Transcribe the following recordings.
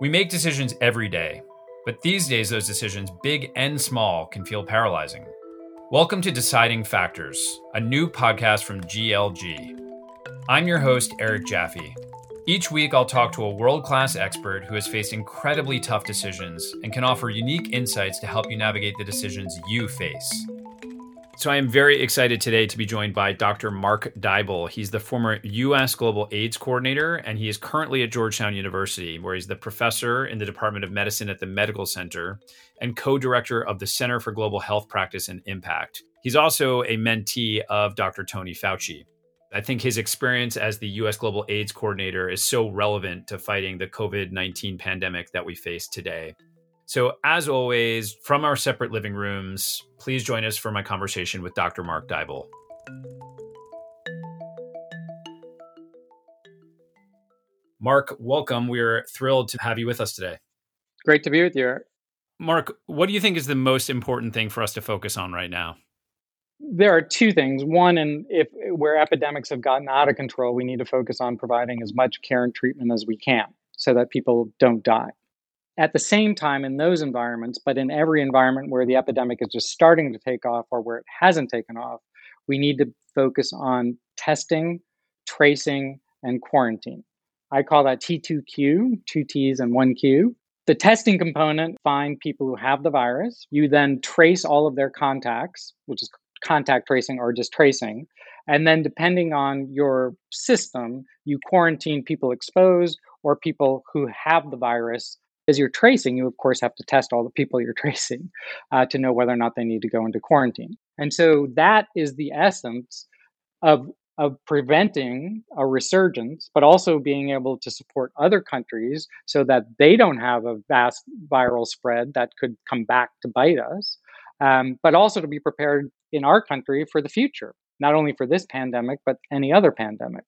We make decisions every day, but these days, those decisions, big and small, can feel paralyzing. Welcome to Deciding Factors, a new podcast from GLG. I'm your host, Eric Jaffe. Each week, I'll talk to a world class expert who has faced incredibly tough decisions and can offer unique insights to help you navigate the decisions you face. So I am very excited today to be joined by Dr. Mark Dybul. He's the former U.S. Global AIDS Coordinator, and he is currently at Georgetown University, where he's the professor in the Department of Medicine at the Medical Center and co-director of the Center for Global Health Practice and Impact. He's also a mentee of Dr. Tony Fauci. I think his experience as the US Global AIDS Coordinator is so relevant to fighting the COVID 19 pandemic that we face today. So, as always, from our separate living rooms, please join us for my conversation with Dr. Mark Dybul. Mark, welcome. We're thrilled to have you with us today. Great to be with you. Mark, what do you think is the most important thing for us to focus on right now? There are two things. One, and if where epidemics have gotten out of control, we need to focus on providing as much care and treatment as we can so that people don't die. At the same time, in those environments, but in every environment where the epidemic is just starting to take off or where it hasn't taken off, we need to focus on testing, tracing, and quarantine. I call that T2Q, two T's and one Q. The testing component find people who have the virus. You then trace all of their contacts, which is contact tracing or just tracing. And then, depending on your system, you quarantine people exposed or people who have the virus as you're tracing, you of course have to test all the people you're tracing uh, to know whether or not they need to go into quarantine. And so that is the essence of of preventing a resurgence, but also being able to support other countries so that they don't have a vast viral spread that could come back to bite us, um, but also to be prepared in our country for the future, not only for this pandemic, but any other pandemic.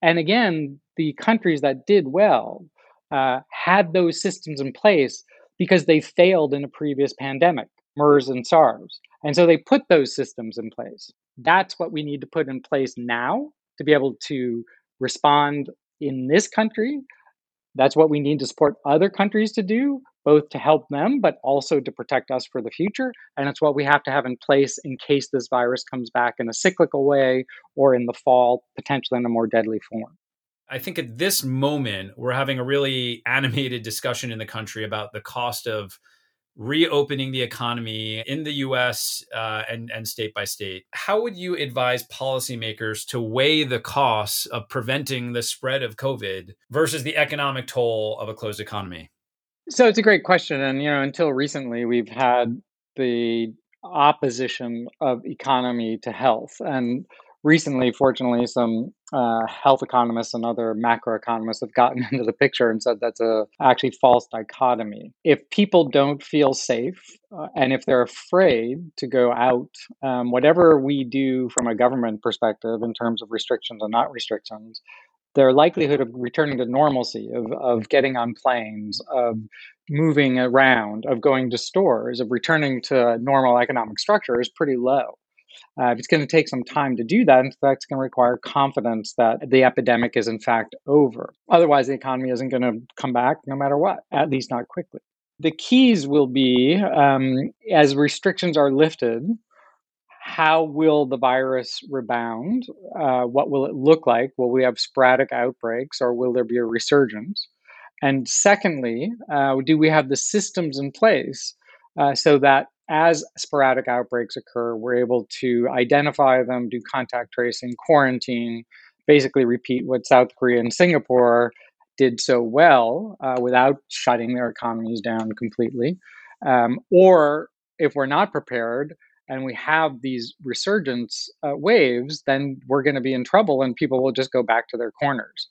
And again, the countries that did well uh, had those systems in place because they failed in a previous pandemic, MERS and SARS. And so they put those systems in place. That's what we need to put in place now to be able to respond in this country. That's what we need to support other countries to do, both to help them, but also to protect us for the future. And it's what we have to have in place in case this virus comes back in a cyclical way or in the fall, potentially in a more deadly form. I think at this moment, we're having a really animated discussion in the country about the cost of reopening the economy in the US uh, and, and state by state. How would you advise policymakers to weigh the costs of preventing the spread of COVID versus the economic toll of a closed economy? So it's a great question. And, you know, until recently, we've had the opposition of economy to health. And recently, fortunately, some uh, health economists and other macroeconomists have gotten into the picture and said that's a actually false dichotomy. If people don't feel safe uh, and if they're afraid to go out, um, whatever we do from a government perspective in terms of restrictions and not restrictions, their likelihood of returning to normalcy, of, of getting on planes, of moving around, of going to stores, of returning to normal economic structure is pretty low. Uh, it's going to take some time to do that. In fact, it's going to require confidence that the epidemic is in fact over. Otherwise, the economy isn't going to come back no matter what, at least not quickly. The keys will be um, as restrictions are lifted, how will the virus rebound? Uh, what will it look like? Will we have sporadic outbreaks or will there be a resurgence? And secondly, uh, do we have the systems in place uh, so that as sporadic outbreaks occur, we're able to identify them, do contact tracing, quarantine, basically repeat what South Korea and Singapore did so well uh, without shutting their economies down completely. Um, or if we're not prepared and we have these resurgence uh, waves, then we're going to be in trouble and people will just go back to their corners.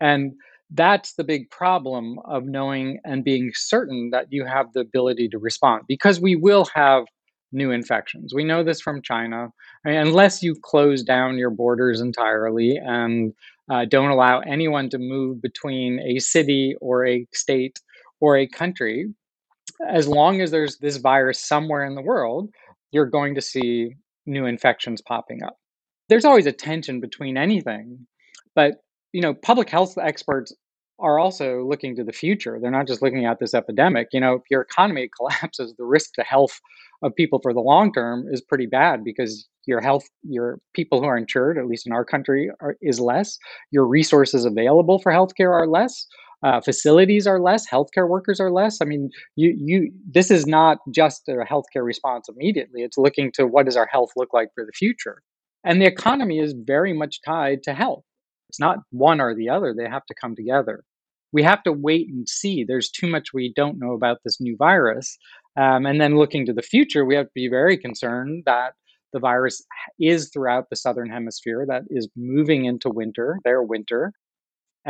And that's the big problem of knowing and being certain that you have the ability to respond because we will have new infections. We know this from China. I mean, unless you close down your borders entirely and uh, don't allow anyone to move between a city or a state or a country, as long as there's this virus somewhere in the world, you're going to see new infections popping up. There's always a tension between anything, but you know, public health experts are also looking to the future. They're not just looking at this epidemic. You know, if your economy collapses, the risk to health of people for the long term is pretty bad because your health, your people who are insured, at least in our country, are, is less. Your resources available for healthcare are less. Uh, facilities are less. Healthcare workers are less. I mean, you you. This is not just a healthcare response immediately. It's looking to what does our health look like for the future, and the economy is very much tied to health. It's not one or the other. They have to come together. We have to wait and see. There's too much we don't know about this new virus. Um, and then looking to the future, we have to be very concerned that the virus is throughout the southern hemisphere, that is moving into winter, their winter.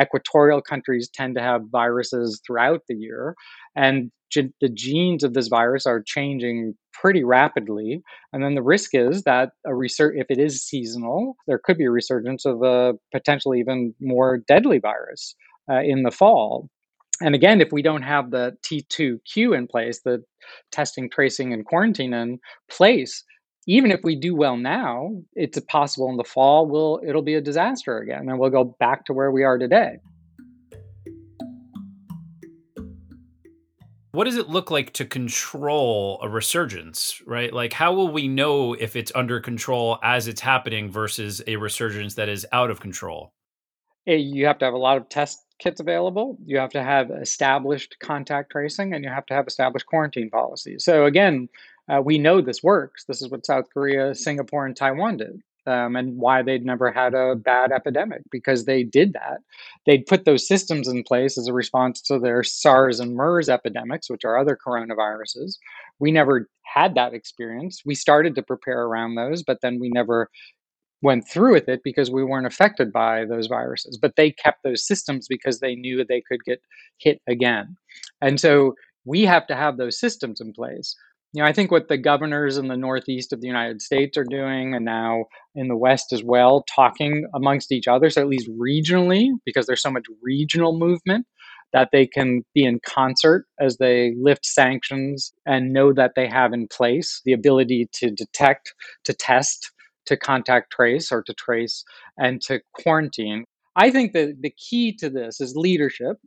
Equatorial countries tend to have viruses throughout the year, and ge- the genes of this virus are changing pretty rapidly. And then the risk is that a resur- if it is seasonal, there could be a resurgence of a potentially even more deadly virus uh, in the fall. And again, if we don't have the T2Q in place, the testing, tracing, and quarantine in place, even if we do well now, it's possible in the fall will it'll be a disaster again, and we'll go back to where we are today. What does it look like to control a resurgence, right? Like, how will we know if it's under control as it's happening versus a resurgence that is out of control? You have to have a lot of test kits available. You have to have established contact tracing, and you have to have established quarantine policies. So again, uh, we know this works. This is what South Korea, Singapore, and Taiwan did. Um, and why they'd never had a bad epidemic because they did that. They'd put those systems in place as a response to their SARS and MERS epidemics, which are other coronaviruses. We never had that experience. We started to prepare around those, but then we never went through with it because we weren't affected by those viruses. But they kept those systems because they knew they could get hit again. And so we have to have those systems in place. You know, I think what the governors in the Northeast of the United States are doing, and now in the West as well, talking amongst each other, so at least regionally, because there's so much regional movement, that they can be in concert as they lift sanctions and know that they have in place the ability to detect, to test, to contact trace or to trace, and to quarantine. I think that the key to this is leadership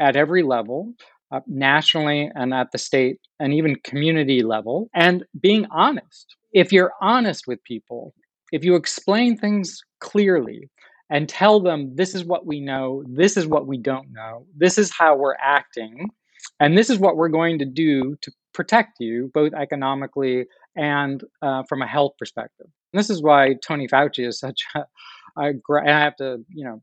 at every level uh, nationally and at the state and even community level, and being honest. If you're honest with people, if you explain things clearly and tell them this is what we know, this is what we don't know, this is how we're acting, and this is what we're going to do to protect you, both economically and uh, from a health perspective. This is why Tony Fauci is such I have to, you know,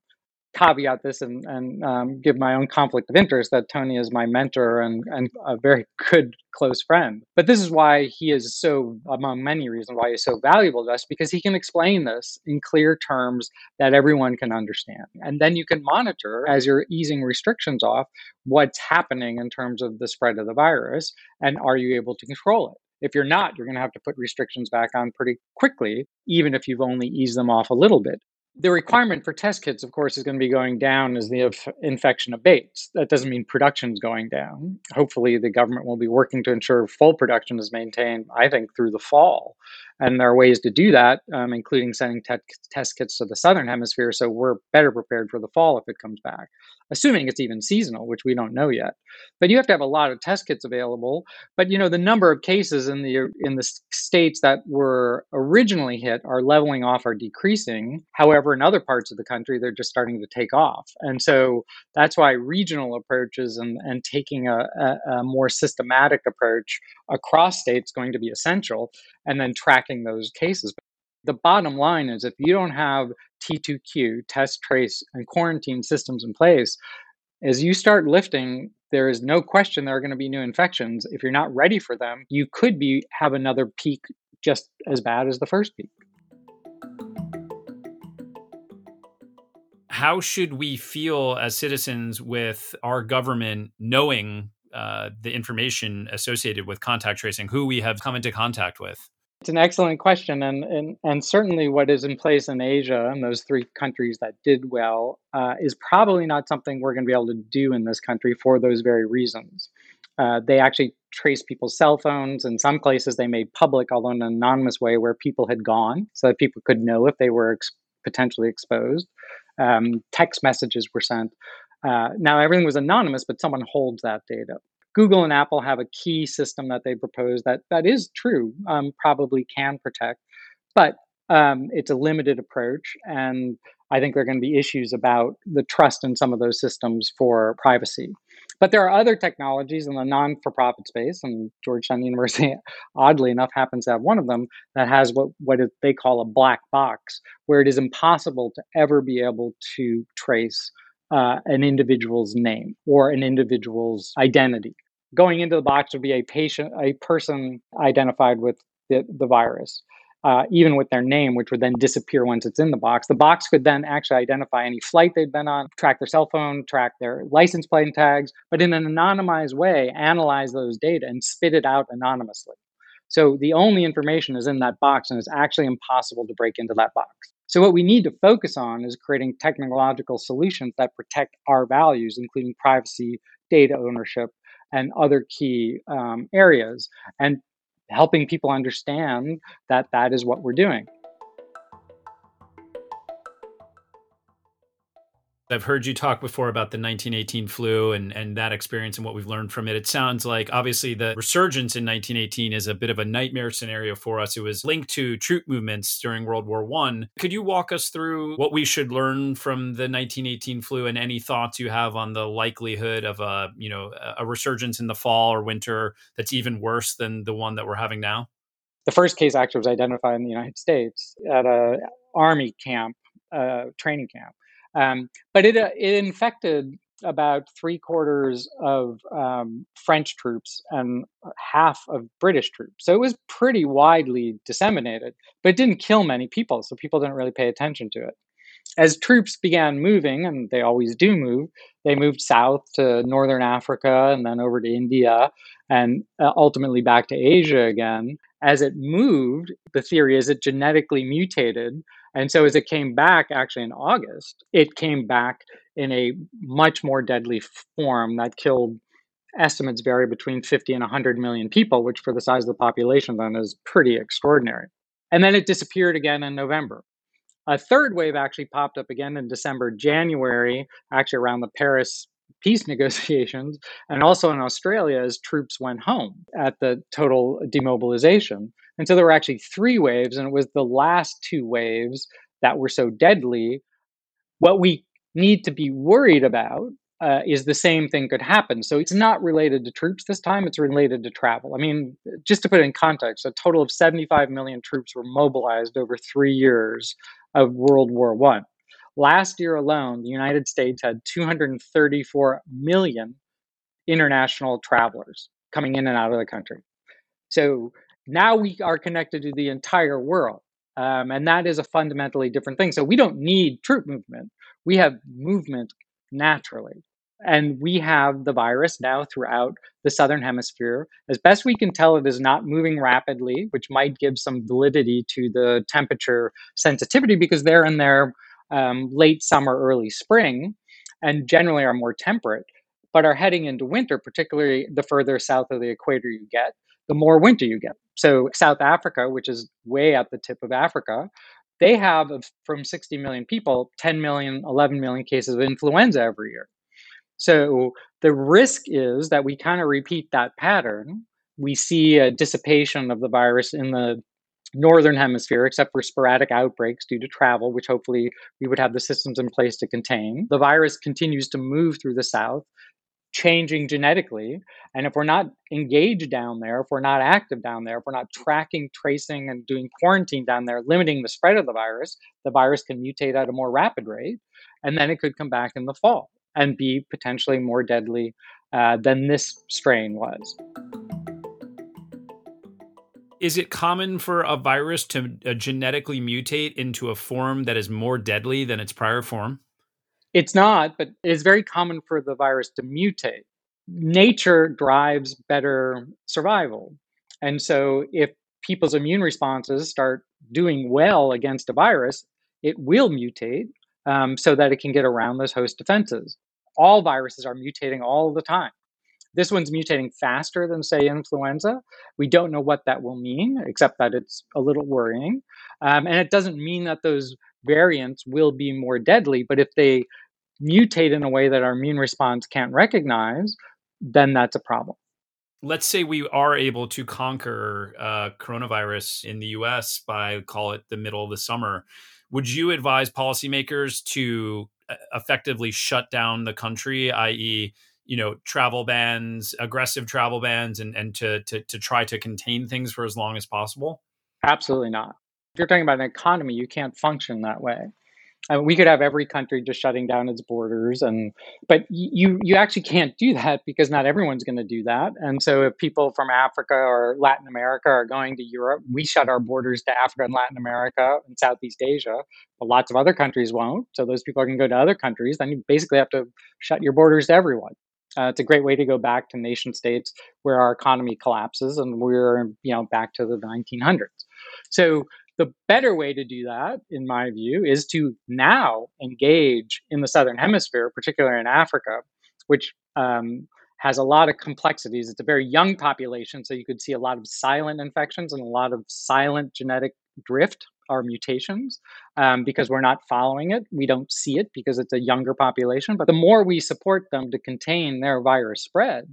caveat this and, and um, give my own conflict of interest that Tony is my mentor and, and a very good close friend. But this is why he is so, among many reasons, why he's so valuable to us because he can explain this in clear terms that everyone can understand. And then you can monitor as you're easing restrictions off what's happening in terms of the spread of the virus and are you able to control it. If you're not, you're going to have to put restrictions back on pretty quickly, even if you've only eased them off a little bit. The requirement for test kits, of course, is going to be going down as the infection abates. That doesn't mean production is going down. Hopefully, the government will be working to ensure full production is maintained, I think, through the fall. And there are ways to do that, um, including sending te- test kits to the southern hemisphere so we're better prepared for the fall if it comes back, assuming it's even seasonal, which we don't know yet. But you have to have a lot of test kits available. But you know, the number of cases in the in the states that were originally hit are leveling off or decreasing. However, in other parts of the country, they're just starting to take off. And so that's why regional approaches and, and taking a, a, a more systematic approach across states going to be essential, and then tracking those cases. The bottom line is if you don't have T2Q, test, trace, and quarantine systems in place, as you start lifting, there is no question there are going to be new infections. If you're not ready for them, you could be have another peak just as bad as the first peak. how should we feel as citizens with our government knowing uh, the information associated with contact tracing, who we have come into contact with? It's an excellent question, and, and and certainly what is in place in Asia and those three countries that did well uh, is probably not something we're going to be able to do in this country for those very reasons. Uh, they actually trace people's cell phones. In some places, they made public, although in an anonymous way, where people had gone, so that people could know if they were ex- potentially exposed um, text messages were sent. Uh, now, everything was anonymous, but someone holds that data. Google and Apple have a key system that they propose that that is true, um, probably can protect, but um, it's a limited approach, and I think there are going to be issues about the trust in some of those systems for privacy. But there are other technologies in the non-for-profit space, and Georgetown University, oddly enough, happens to have one of them that has what what they call a black box, where it is impossible to ever be able to trace uh, an individual's name or an individual's identity. Going into the box would be a patient, a person identified with the, the virus uh, even with their name, which would then disappear once it's in the box. The box could then actually identify any flight they'd been on, track their cell phone, track their license plate tags, but in an anonymized way, analyze those data and spit it out anonymously. So the only information is in that box, and it's actually impossible to break into that box. So, what we need to focus on is creating technological solutions that protect our values, including privacy, data ownership, and other key um, areas. And helping people understand that that is what we're doing. I've heard you talk before about the 1918 flu and, and that experience and what we've learned from it. It sounds like obviously the resurgence in 1918 is a bit of a nightmare scenario for us. It was linked to troop movements during World War One. Could you walk us through what we should learn from the 1918 flu and any thoughts you have on the likelihood of a you know a resurgence in the fall or winter that's even worse than the one that we're having now? The first case actually was identified in the United States at a army camp, uh, training camp um, but it, uh, it infected about three quarters of um, French troops and half of British troops. So it was pretty widely disseminated, but it didn't kill many people. So people didn't really pay attention to it. As troops began moving, and they always do move, they moved south to northern Africa and then over to India and uh, ultimately back to Asia again. As it moved, the theory is it genetically mutated and so as it came back actually in August, it came back in a much more deadly form that killed estimates vary between 50 and 100 million people, which for the size of the population then is pretty extraordinary. And then it disappeared again in November. A third wave actually popped up again in December, January, actually around the Paris peace negotiations, and also in Australia as troops went home at the total demobilization. And so there were actually three waves, and it was the last two waves that were so deadly. What we need to be worried about uh, is the same thing could happen. So it's not related to troops this time, it's related to travel. I mean, just to put it in context, a total of 75 million troops were mobilized over three years of World War One. Last year alone, the United States had 234 million international travelers coming in and out of the country. So now we are connected to the entire world. Um, and that is a fundamentally different thing. So we don't need troop movement. We have movement naturally. And we have the virus now throughout the southern hemisphere. As best we can tell, it is not moving rapidly, which might give some validity to the temperature sensitivity because they're in their um, late summer, early spring, and generally are more temperate, but are heading into winter, particularly the further south of the equator you get the more winter you get. So South Africa, which is way at the tip of Africa, they have from 60 million people, 10 million, 11 million cases of influenza every year. So the risk is that we kind of repeat that pattern. We see a dissipation of the virus in the northern hemisphere, except for sporadic outbreaks due to travel, which hopefully we would have the systems in place to contain. The virus continues to move through the south changing genetically. And if we're not engaged down there, if we're not active down there, if we're not tracking, tracing, and doing quarantine down there, limiting the spread of the virus, the virus can mutate at a more rapid rate. And then it could come back in the fall and be potentially more deadly uh, than this strain was. Is it common for a virus to uh, genetically mutate into a form that is more deadly than its prior form? It's not, but it is very common for the virus to mutate. Nature drives better survival. And so if people's immune responses start doing well against a virus, it will mutate um, so that it can get around those host defenses. All viruses are mutating all the time. This one's mutating faster than, say, influenza. We don't know what that will mean, except that it's a little worrying. Um, and it doesn't mean that those variants will be more deadly, but if they mutate in a way that our immune response can't recognize, then that's a problem. Let's say we are able to conquer uh, coronavirus in the US by, call it the middle of the summer. Would you advise policymakers to uh, effectively shut down the country, i.e., you know, travel bans, aggressive travel bans, and, and to, to, to try to contain things for as long as possible? Absolutely not. If you're talking about an economy, you can't function that way. I mean, we could have every country just shutting down its borders, and but you you actually can't do that because not everyone's going to do that. And so, if people from Africa or Latin America are going to Europe, we shut our borders to Africa and Latin America and Southeast Asia, but lots of other countries won't. So those people to go to other countries. Then you basically have to shut your borders to everyone. Uh, it's a great way to go back to nation states where our economy collapses and we're you know back to the 1900s. So the better way to do that, in my view, is to now engage in the southern hemisphere, particularly in Africa, which um, has a lot of complexities. It's a very young population, so you could see a lot of silent infections and a lot of silent genetic drift or mutations um, because we're not following it. We don't see it because it's a younger population. But the more we support them to contain their virus spread,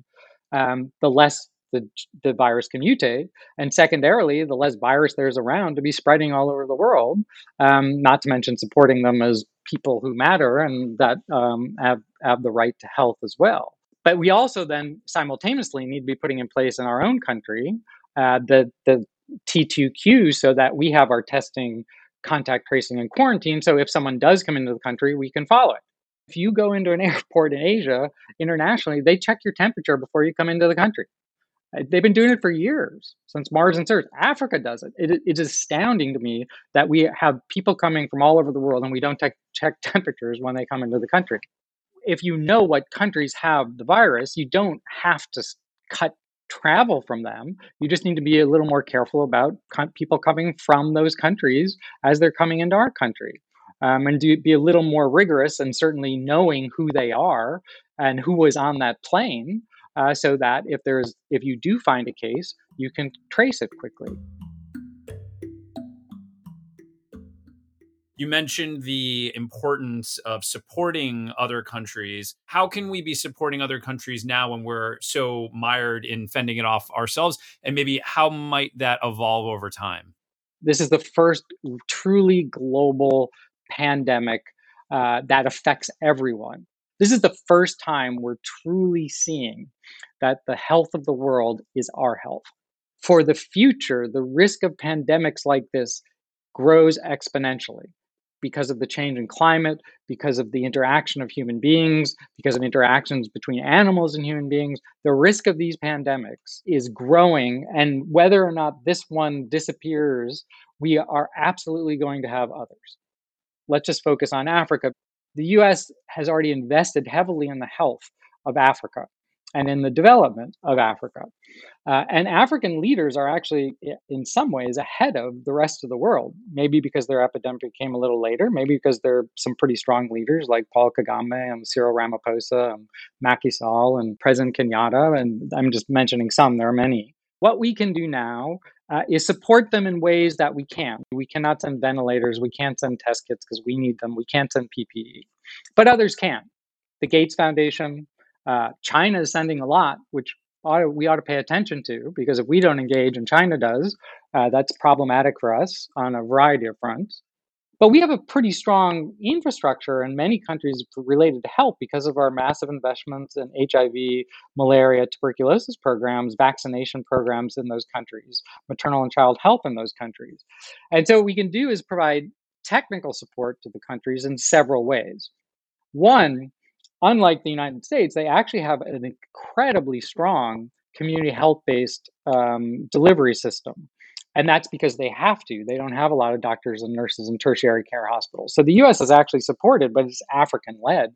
um, the less the, the virus can mutate. And secondarily, the less virus there's around to be spreading all over the world, um, not to mention supporting them as people who matter and that um, have, have the right to health as well. But we also then simultaneously need to be putting in place in our own country uh, the, the T2Q so that we have our testing, contact tracing, and quarantine. So if someone does come into the country, we can follow it. If you go into an airport in Asia internationally, they check your temperature before you come into the country. Uh, they've been doing it for years since Mars and Earth. Africa does it. it. It is astounding to me that we have people coming from all over the world and we don't check temperatures when they come into the country. If you know what countries have the virus, you don't have to cut travel from them. You just need to be a little more careful about people coming from those countries as they're coming into our country. Um, and do, be a little more rigorous and certainly knowing who they are and who was on that plane uh, so that if there's if you do find a case, you can trace it quickly. You mentioned the importance of supporting other countries. How can we be supporting other countries now when we're so mired in fending it off ourselves? And maybe how might that evolve over time? This is the first truly global pandemic uh, that affects everyone. This is the first time we're truly seeing that the health of the world is our health. For the future, the risk of pandemics like this grows exponentially because of the change in climate, because of the interaction of human beings, because of interactions between animals and human beings. The risk of these pandemics is growing. And whether or not this one disappears, we are absolutely going to have others. Let's just focus on Africa the US has already invested heavily in the health of Africa and in the development of Africa. Uh, and African leaders are actually, in some ways, ahead of the rest of the world. Maybe because their epidemic came a little later, maybe because there are some pretty strong leaders like Paul Kagame and Cyril Ramaphosa and Macky Sall and President Kenyatta. And I'm just mentioning some, there are many. What we can do now uh, is support them in ways that we can. We cannot send ventilators, we can't send test kits because we need them, we can't send PPE, but others can. The Gates Foundation, uh, China is sending a lot, which ought we ought to pay attention to because if we don't engage and China does, uh, that's problematic for us on a variety of fronts. But we have a pretty strong infrastructure in many countries related to health because of our massive investments in HIV, malaria, tuberculosis programs, vaccination programs in those countries, maternal and child health in those countries. And so what we can do is provide technical support to the countries in several ways. One, unlike the United States, they actually have an incredibly strong community health based um, delivery system. And that's because they have to. They don't have a lot of doctors and nurses in tertiary care hospitals. So the US is actually supported, but it's African led,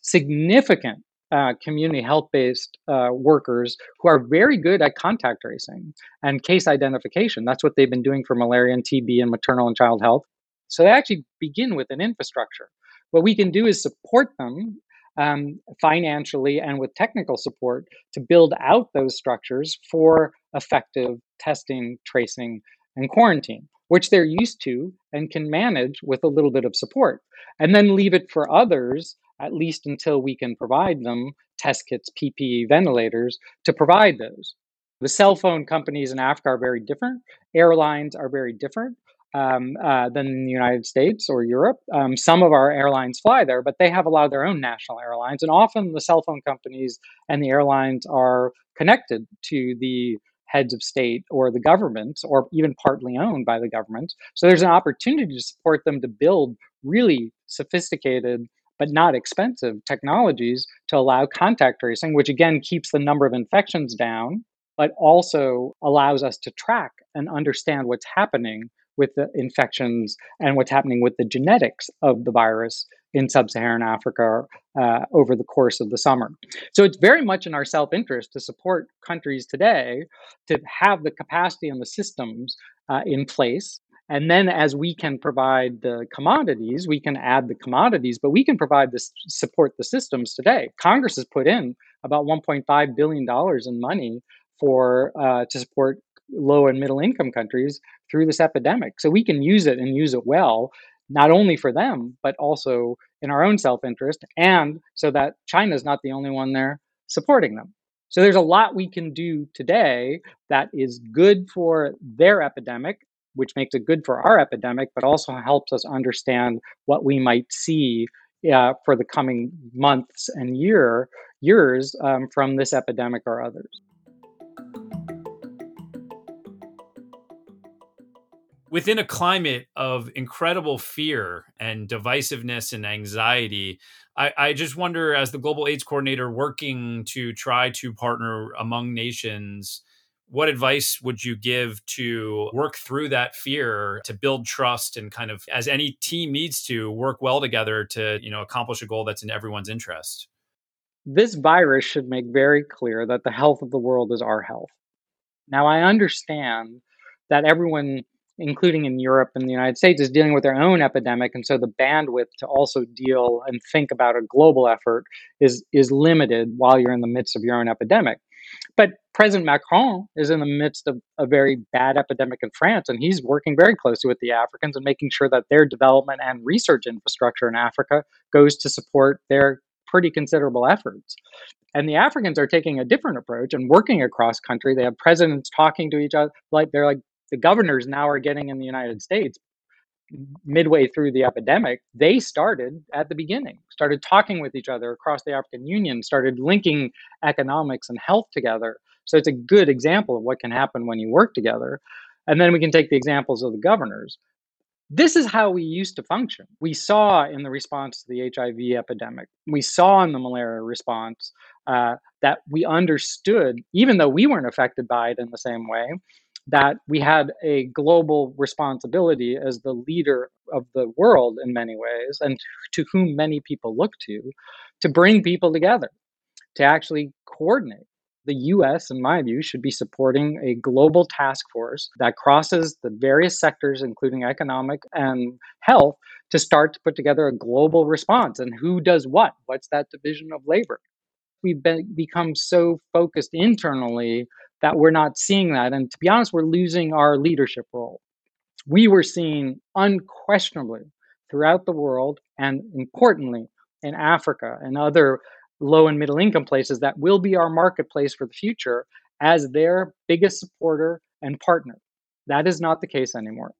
significant uh, community health based uh, workers who are very good at contact tracing and case identification. That's what they've been doing for malaria and TB and maternal and child health. So they actually begin with an infrastructure. What we can do is support them um, financially and with technical support to build out those structures for effective testing, tracing, and quarantine, which they're used to and can manage with a little bit of support. And then leave it for others at least until we can provide them test kits, PPE, ventilators to provide those. The cell phone companies in Africa are very different. Airlines are very different um, uh, than the United States or Europe. Um, some of our airlines fly there, but they have a lot of their own national airlines. And often the cell phone companies and the airlines are connected to the heads of state or the government, or even partly owned by the government. So there's an opportunity to support them to build really sophisticated but not expensive technologies to allow contact tracing, which again keeps the number of infections down, but also allows us to track and understand what's happening with the infections and what's happening with the genetics of the virus in sub Saharan Africa uh, over the course of the summer. So it's very much in our self interest to support countries today to have the capacity and the systems uh, in place. And then, as we can provide the commodities, we can add the commodities, but we can provide this support the systems today. Congress has put in about 1.5 billion dollars in money for uh, to support low and middle income countries through this epidemic. So we can use it and use it well, not only for them, but also in our own self interest, and so that China is not the only one there supporting them. So there's a lot we can do today that is good for their epidemic, which makes it good for our epidemic, but also helps us understand what we might see uh, for the coming months and year years um, from this epidemic or others. Within a climate of incredible fear and divisiveness and anxiety, I, I, just wonder, as the global AIDS coordinator working to try to partner among nations, what advice would you give to work through that fear to build trust and kind of, as any team needs to, work well together to you know accomplish a goal that's in everyone's interest? This virus should make very clear that the health of the world is our health. Now, I understand that everyone including in Europe and the United States, is dealing with their own epidemic, and so the bandwidth to also deal and think about a global effort is is limited while you're in the midst of your own epidemic. But President Macron is in the midst of a very bad epidemic in France, and he's working very closely with the Africans and making sure that their development and research infrastructure in Africa goes to support their pretty considerable efforts. And the Africans are taking a different approach and working across country. They have presidents talking to each other, like they're like the governors now are getting in the United States midway through the epidemic, they started at the beginning, started talking with each other across the African Union, started linking economics and health together. So it's a good example of what can happen when you work together. And then we can take the examples of the governors. This is how we used to function. We saw in the response to the HIV epidemic, we saw in the malaria response uh, that we understood, even though we weren't affected by it in the same way, that we had a global responsibility as the leader of the world in many ways, and to whom many people look to, to bring people together, to actually coordinate. The US, in my view, should be supporting a global task force that crosses the various sectors, including economic and health, to start to put together a global response. And who does what? What's that division of labor? We've been, become so focused internally that we're not seeing that. And to be honest, we're losing our leadership role. We were seen unquestionably throughout the world, and importantly in Africa and other low and middle income places that will be our marketplace for the future as their biggest supporter and partner. That is not the case anymore.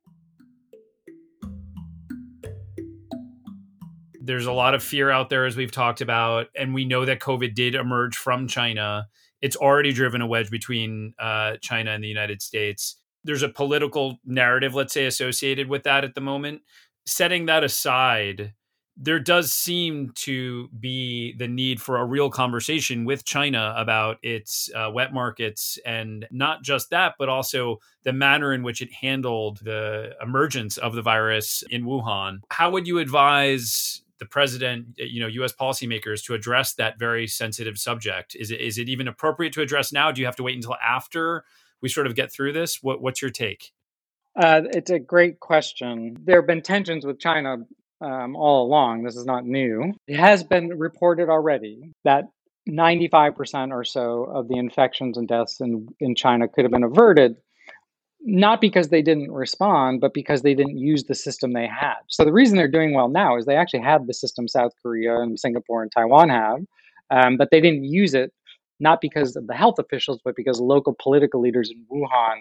There's a lot of fear out there, as we've talked about, and we know that COVID did emerge from China it's already driven a wedge between uh, China and the United States. There's a political narrative, let's say, associated with that at the moment. Setting that aside, there does seem to be the need for a real conversation with China about its uh, wet markets and not just that, but also the manner in which it handled the emergence of the virus in Wuhan. How would you advise the president, eh, you know, U.S. policymakers to address that very sensitive subject? Is it is it even appropriate to address now? Do you have to wait until after we sort of get through this? What, what's your take? Uh, it's a great question. There have been tensions with China um, all along. This is not new. It has been reported already that 95% or so of the infections and deaths in, in China could have been averted not because they didn't respond, but because they didn't use the system they had. So the reason they're doing well now is they actually had the system South Korea and Singapore and Taiwan have, um, but they didn't use it not because of the health officials, but because local political leaders in Wuhan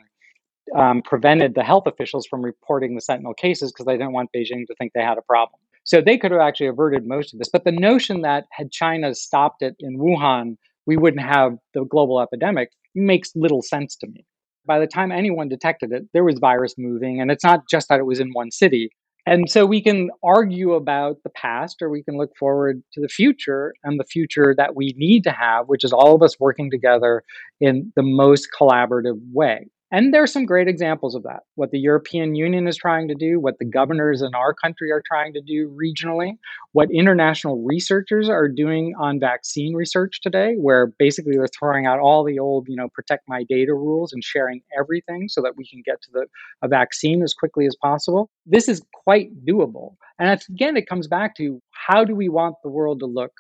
um, prevented the health officials from reporting the sentinel cases because they didn't want Beijing to think they had a problem. So they could have actually averted most of this. But the notion that had China stopped it in Wuhan, we wouldn't have the global epidemic makes little sense to me. By the time anyone detected it, there was virus moving, and it's not just that it was in one city. And so we can argue about the past or we can look forward to the future and the future that we need to have, which is all of us working together in the most collaborative way. And there are some great examples of that. What the European Union is trying to do, what the governors in our country are trying to do regionally, what international researchers are doing on vaccine research today, where basically they're throwing out all the old, you know, protect my data rules and sharing everything so that we can get to the a vaccine as quickly as possible. This is quite doable. And again, it comes back to how do we want the world to look?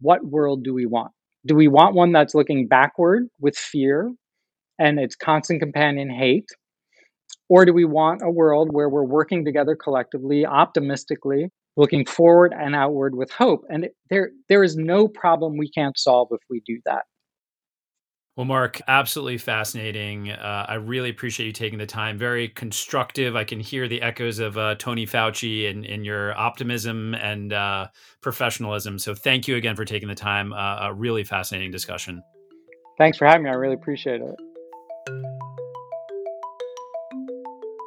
What world do we want? Do we want one that's looking backward with fear and its constant companion hate? Or do we want a world where we're working together collectively, optimistically, looking forward and outward with hope? And there, there is no problem we can't solve if we do that. Well, Mark, absolutely fascinating. Uh, I really appreciate you taking the time. Very constructive. I can hear the echoes of uh, Tony Fauci in, in your optimism and uh, professionalism. So, thank you again for taking the time. Uh, a really fascinating discussion. Thanks for having me. I really appreciate it.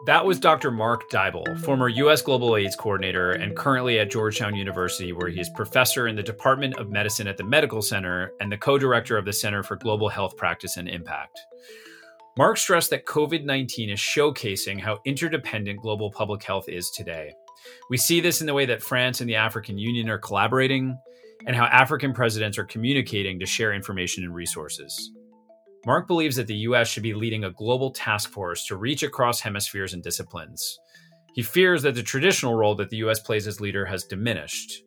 That was Dr. Mark Dybul, former U.S. Global AIDS Coordinator and currently at Georgetown University, where he is professor in the Department of Medicine at the Medical Center and the co director of the Center for Global Health Practice and Impact. Mark stressed that COVID 19 is showcasing how interdependent global public health is today. We see this in the way that France and the African Union are collaborating, and how African presidents are communicating to share information and resources. Mark believes that the US should be leading a global task force to reach across hemispheres and disciplines. He fears that the traditional role that the US plays as leader has diminished.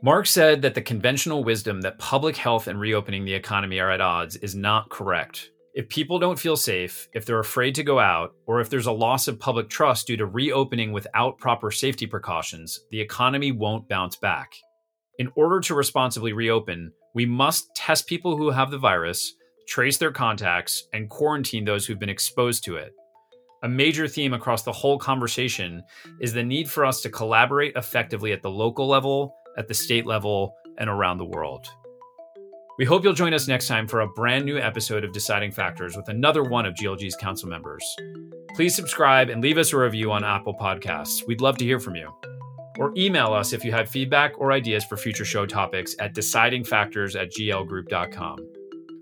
Mark said that the conventional wisdom that public health and reopening the economy are at odds is not correct. If people don't feel safe, if they're afraid to go out, or if there's a loss of public trust due to reopening without proper safety precautions, the economy won't bounce back. In order to responsibly reopen, we must test people who have the virus, trace their contacts, and quarantine those who've been exposed to it. A major theme across the whole conversation is the need for us to collaborate effectively at the local level, at the state level, and around the world. We hope you'll join us next time for a brand new episode of Deciding Factors with another one of GLG's council members. Please subscribe and leave us a review on Apple Podcasts. We'd love to hear from you. Or email us if you have feedback or ideas for future show topics at decidingfactors at glgroup.com.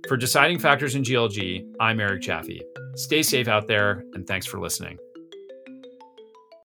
For Deciding Factors in GLG, I'm Eric Jaffe. Stay safe out there, and thanks for listening.